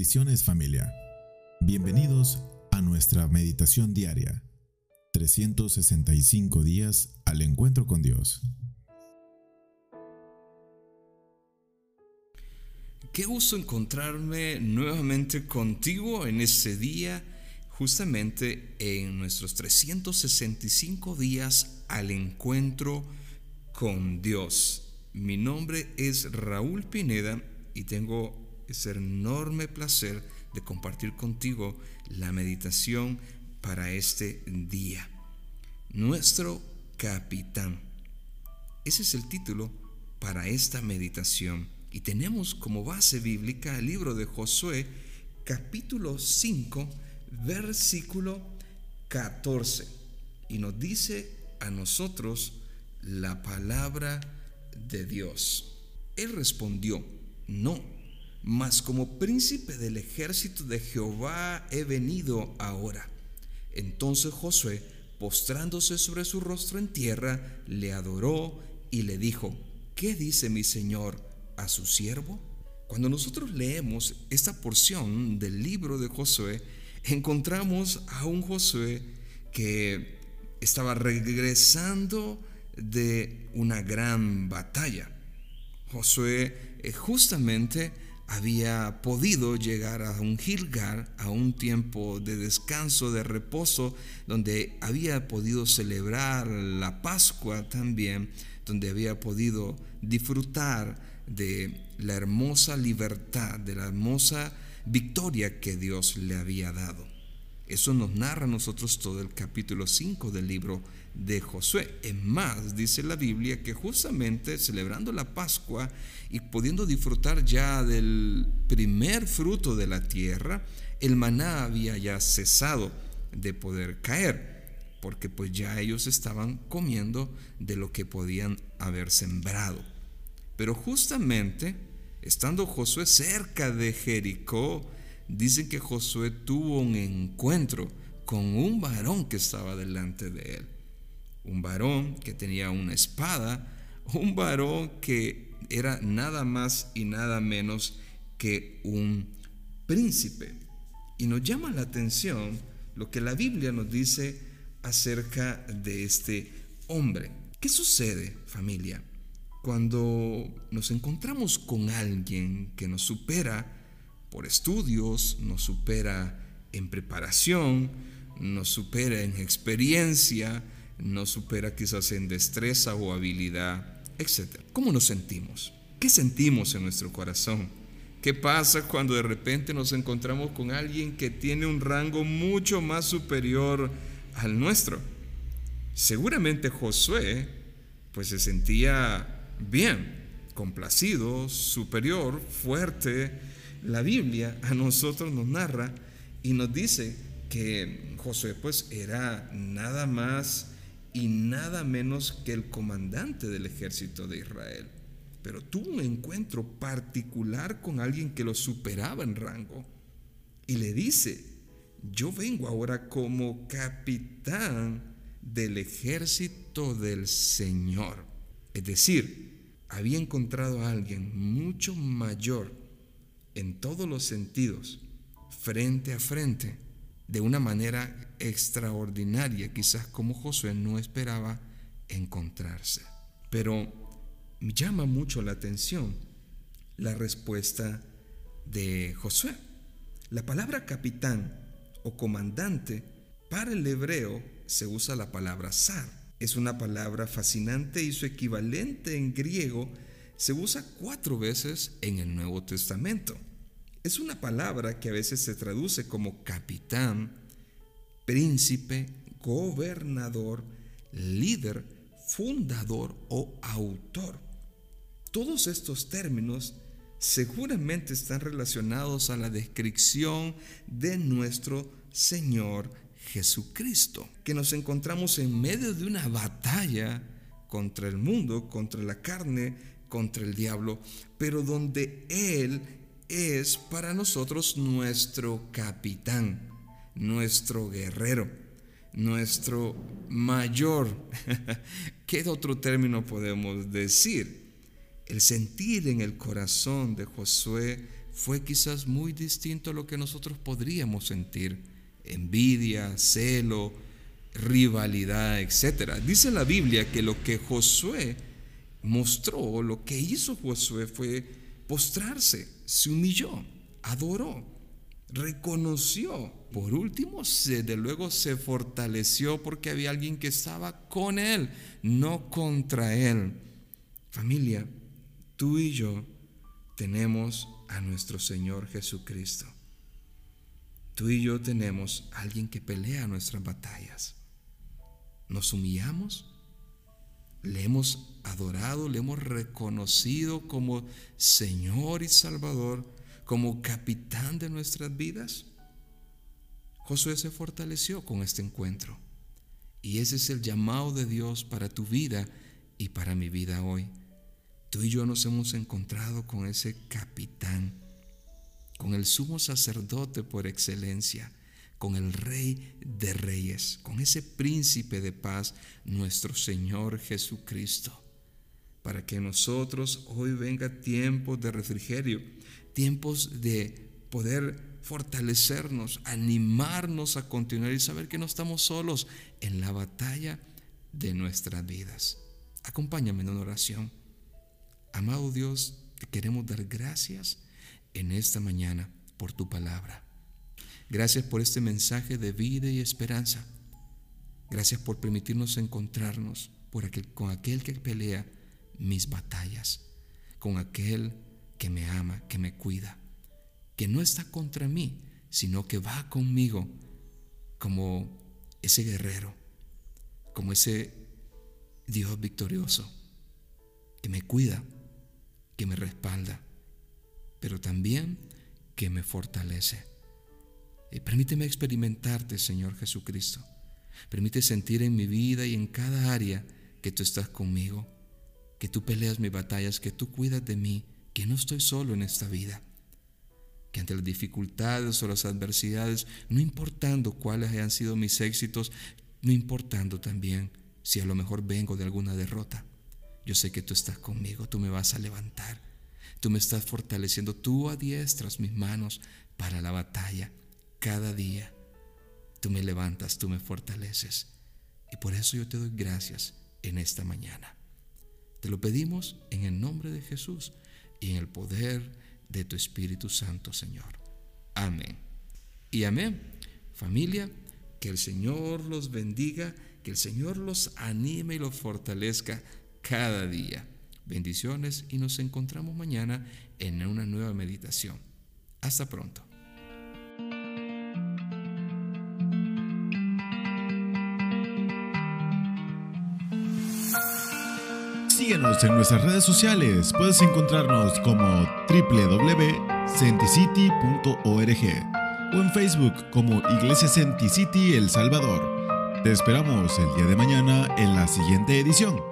Bendiciones familia. Bienvenidos a nuestra meditación diaria. 365 días al encuentro con Dios. Qué gusto encontrarme nuevamente contigo en este día, justamente en nuestros 365 días al encuentro con Dios. Mi nombre es Raúl Pineda y tengo ese enorme placer de compartir contigo la meditación para este día. Nuestro capitán. Ese es el título para esta meditación. Y tenemos como base bíblica el libro de Josué, capítulo 5, versículo 14. Y nos dice a nosotros la palabra de Dios. Él respondió, no, mas como príncipe del ejército de Jehová he venido ahora. Entonces Josué, postrándose sobre su rostro en tierra, le adoró y le dijo, ¿qué dice mi señor a su siervo? Cuando nosotros leemos esta porción del libro de Josué, encontramos a un Josué que estaba regresando de una gran batalla. Josué eh, justamente había podido llegar a un Gilgar, a un tiempo de descanso, de reposo, donde había podido celebrar la Pascua también, donde había podido disfrutar de la hermosa libertad, de la hermosa victoria que Dios le había dado. Eso nos narra a nosotros todo el capítulo 5 del libro de Josué. Es más, dice la Biblia que justamente celebrando la Pascua y pudiendo disfrutar ya del primer fruto de la tierra, el maná había ya cesado de poder caer, porque pues ya ellos estaban comiendo de lo que podían haber sembrado. Pero justamente, estando Josué cerca de Jericó, Dicen que Josué tuvo un encuentro con un varón que estaba delante de él. Un varón que tenía una espada, un varón que era nada más y nada menos que un príncipe. Y nos llama la atención lo que la Biblia nos dice acerca de este hombre. ¿Qué sucede, familia, cuando nos encontramos con alguien que nos supera por estudios, nos supera en preparación, nos supera en experiencia, nos supera quizás en destreza o habilidad, etc. ¿Cómo nos sentimos? ¿Qué sentimos en nuestro corazón? ¿Qué pasa cuando de repente nos encontramos con alguien que tiene un rango mucho más superior al nuestro? Seguramente Josué pues se sentía bien, complacido, superior, fuerte, la Biblia a nosotros nos narra y nos dice que Josué pues era nada más y nada menos que el comandante del ejército de Israel. Pero tuvo un encuentro particular con alguien que lo superaba en rango y le dice, yo vengo ahora como capitán del ejército del Señor. Es decir, había encontrado a alguien mucho mayor en todos los sentidos, frente a frente, de una manera extraordinaria, quizás como Josué no esperaba encontrarse. Pero llama mucho la atención la respuesta de Josué. La palabra capitán o comandante para el hebreo se usa la palabra zar. Es una palabra fascinante y su equivalente en griego se usa cuatro veces en el Nuevo Testamento. Es una palabra que a veces se traduce como capitán, príncipe, gobernador, líder, fundador o autor. Todos estos términos seguramente están relacionados a la descripción de nuestro Señor Jesucristo, que nos encontramos en medio de una batalla contra el mundo, contra la carne, contra el diablo, pero donde Él es para nosotros nuestro capitán, nuestro guerrero, nuestro mayor. ¿Qué otro término podemos decir? El sentir en el corazón de Josué fue quizás muy distinto a lo que nosotros podríamos sentir. Envidia, celo, rivalidad, etc. Dice la Biblia que lo que Josué mostró, lo que hizo Josué fue postrarse, se humilló, adoró, reconoció. Por último, de luego se fortaleció porque había alguien que estaba con él, no contra él. Familia, tú y yo tenemos a nuestro Señor Jesucristo. Tú y yo tenemos a alguien que pelea nuestras batallas. Nos humillamos, le hemos adorado, le hemos reconocido como Señor y Salvador, como capitán de nuestras vidas. Josué se fortaleció con este encuentro. Y ese es el llamado de Dios para tu vida y para mi vida hoy. Tú y yo nos hemos encontrado con ese capitán, con el sumo sacerdote por excelencia, con el rey de reyes, con ese príncipe de paz, nuestro Señor Jesucristo, para que nosotros hoy venga tiempos de refrigerio, tiempos de poder fortalecernos, animarnos a continuar y saber que no estamos solos en la batalla de nuestras vidas. Acompáñame en una oración. Amado Dios, te queremos dar gracias en esta mañana por tu palabra. Gracias por este mensaje de vida y esperanza. Gracias por permitirnos encontrarnos con aquel que pelea mis batallas, con aquel que me ama, que me cuida, que no está contra mí, sino que va conmigo como ese guerrero, como ese Dios victorioso, que me cuida que me respalda, pero también que me fortalece. Y permíteme experimentarte, Señor Jesucristo. Permite sentir en mi vida y en cada área que tú estás conmigo, que tú peleas mis batallas, que tú cuidas de mí, que no estoy solo en esta vida. Que ante las dificultades o las adversidades, no importando cuáles hayan sido mis éxitos, no importando también si a lo mejor vengo de alguna derrota, yo sé que tú estás conmigo, tú me vas a levantar, tú me estás fortaleciendo, tú adiestras mis manos para la batalla cada día. Tú me levantas, tú me fortaleces. Y por eso yo te doy gracias en esta mañana. Te lo pedimos en el nombre de Jesús y en el poder de tu Espíritu Santo, Señor. Amén. Y amén. Familia, que el Señor los bendiga, que el Señor los anime y los fortalezca cada día. Bendiciones y nos encontramos mañana en una nueva meditación. Hasta pronto. Síguenos en nuestras redes sociales. Puedes encontrarnos como www.centicity.org o en Facebook como Iglesia Centicity El Salvador. Te esperamos el día de mañana en la siguiente edición.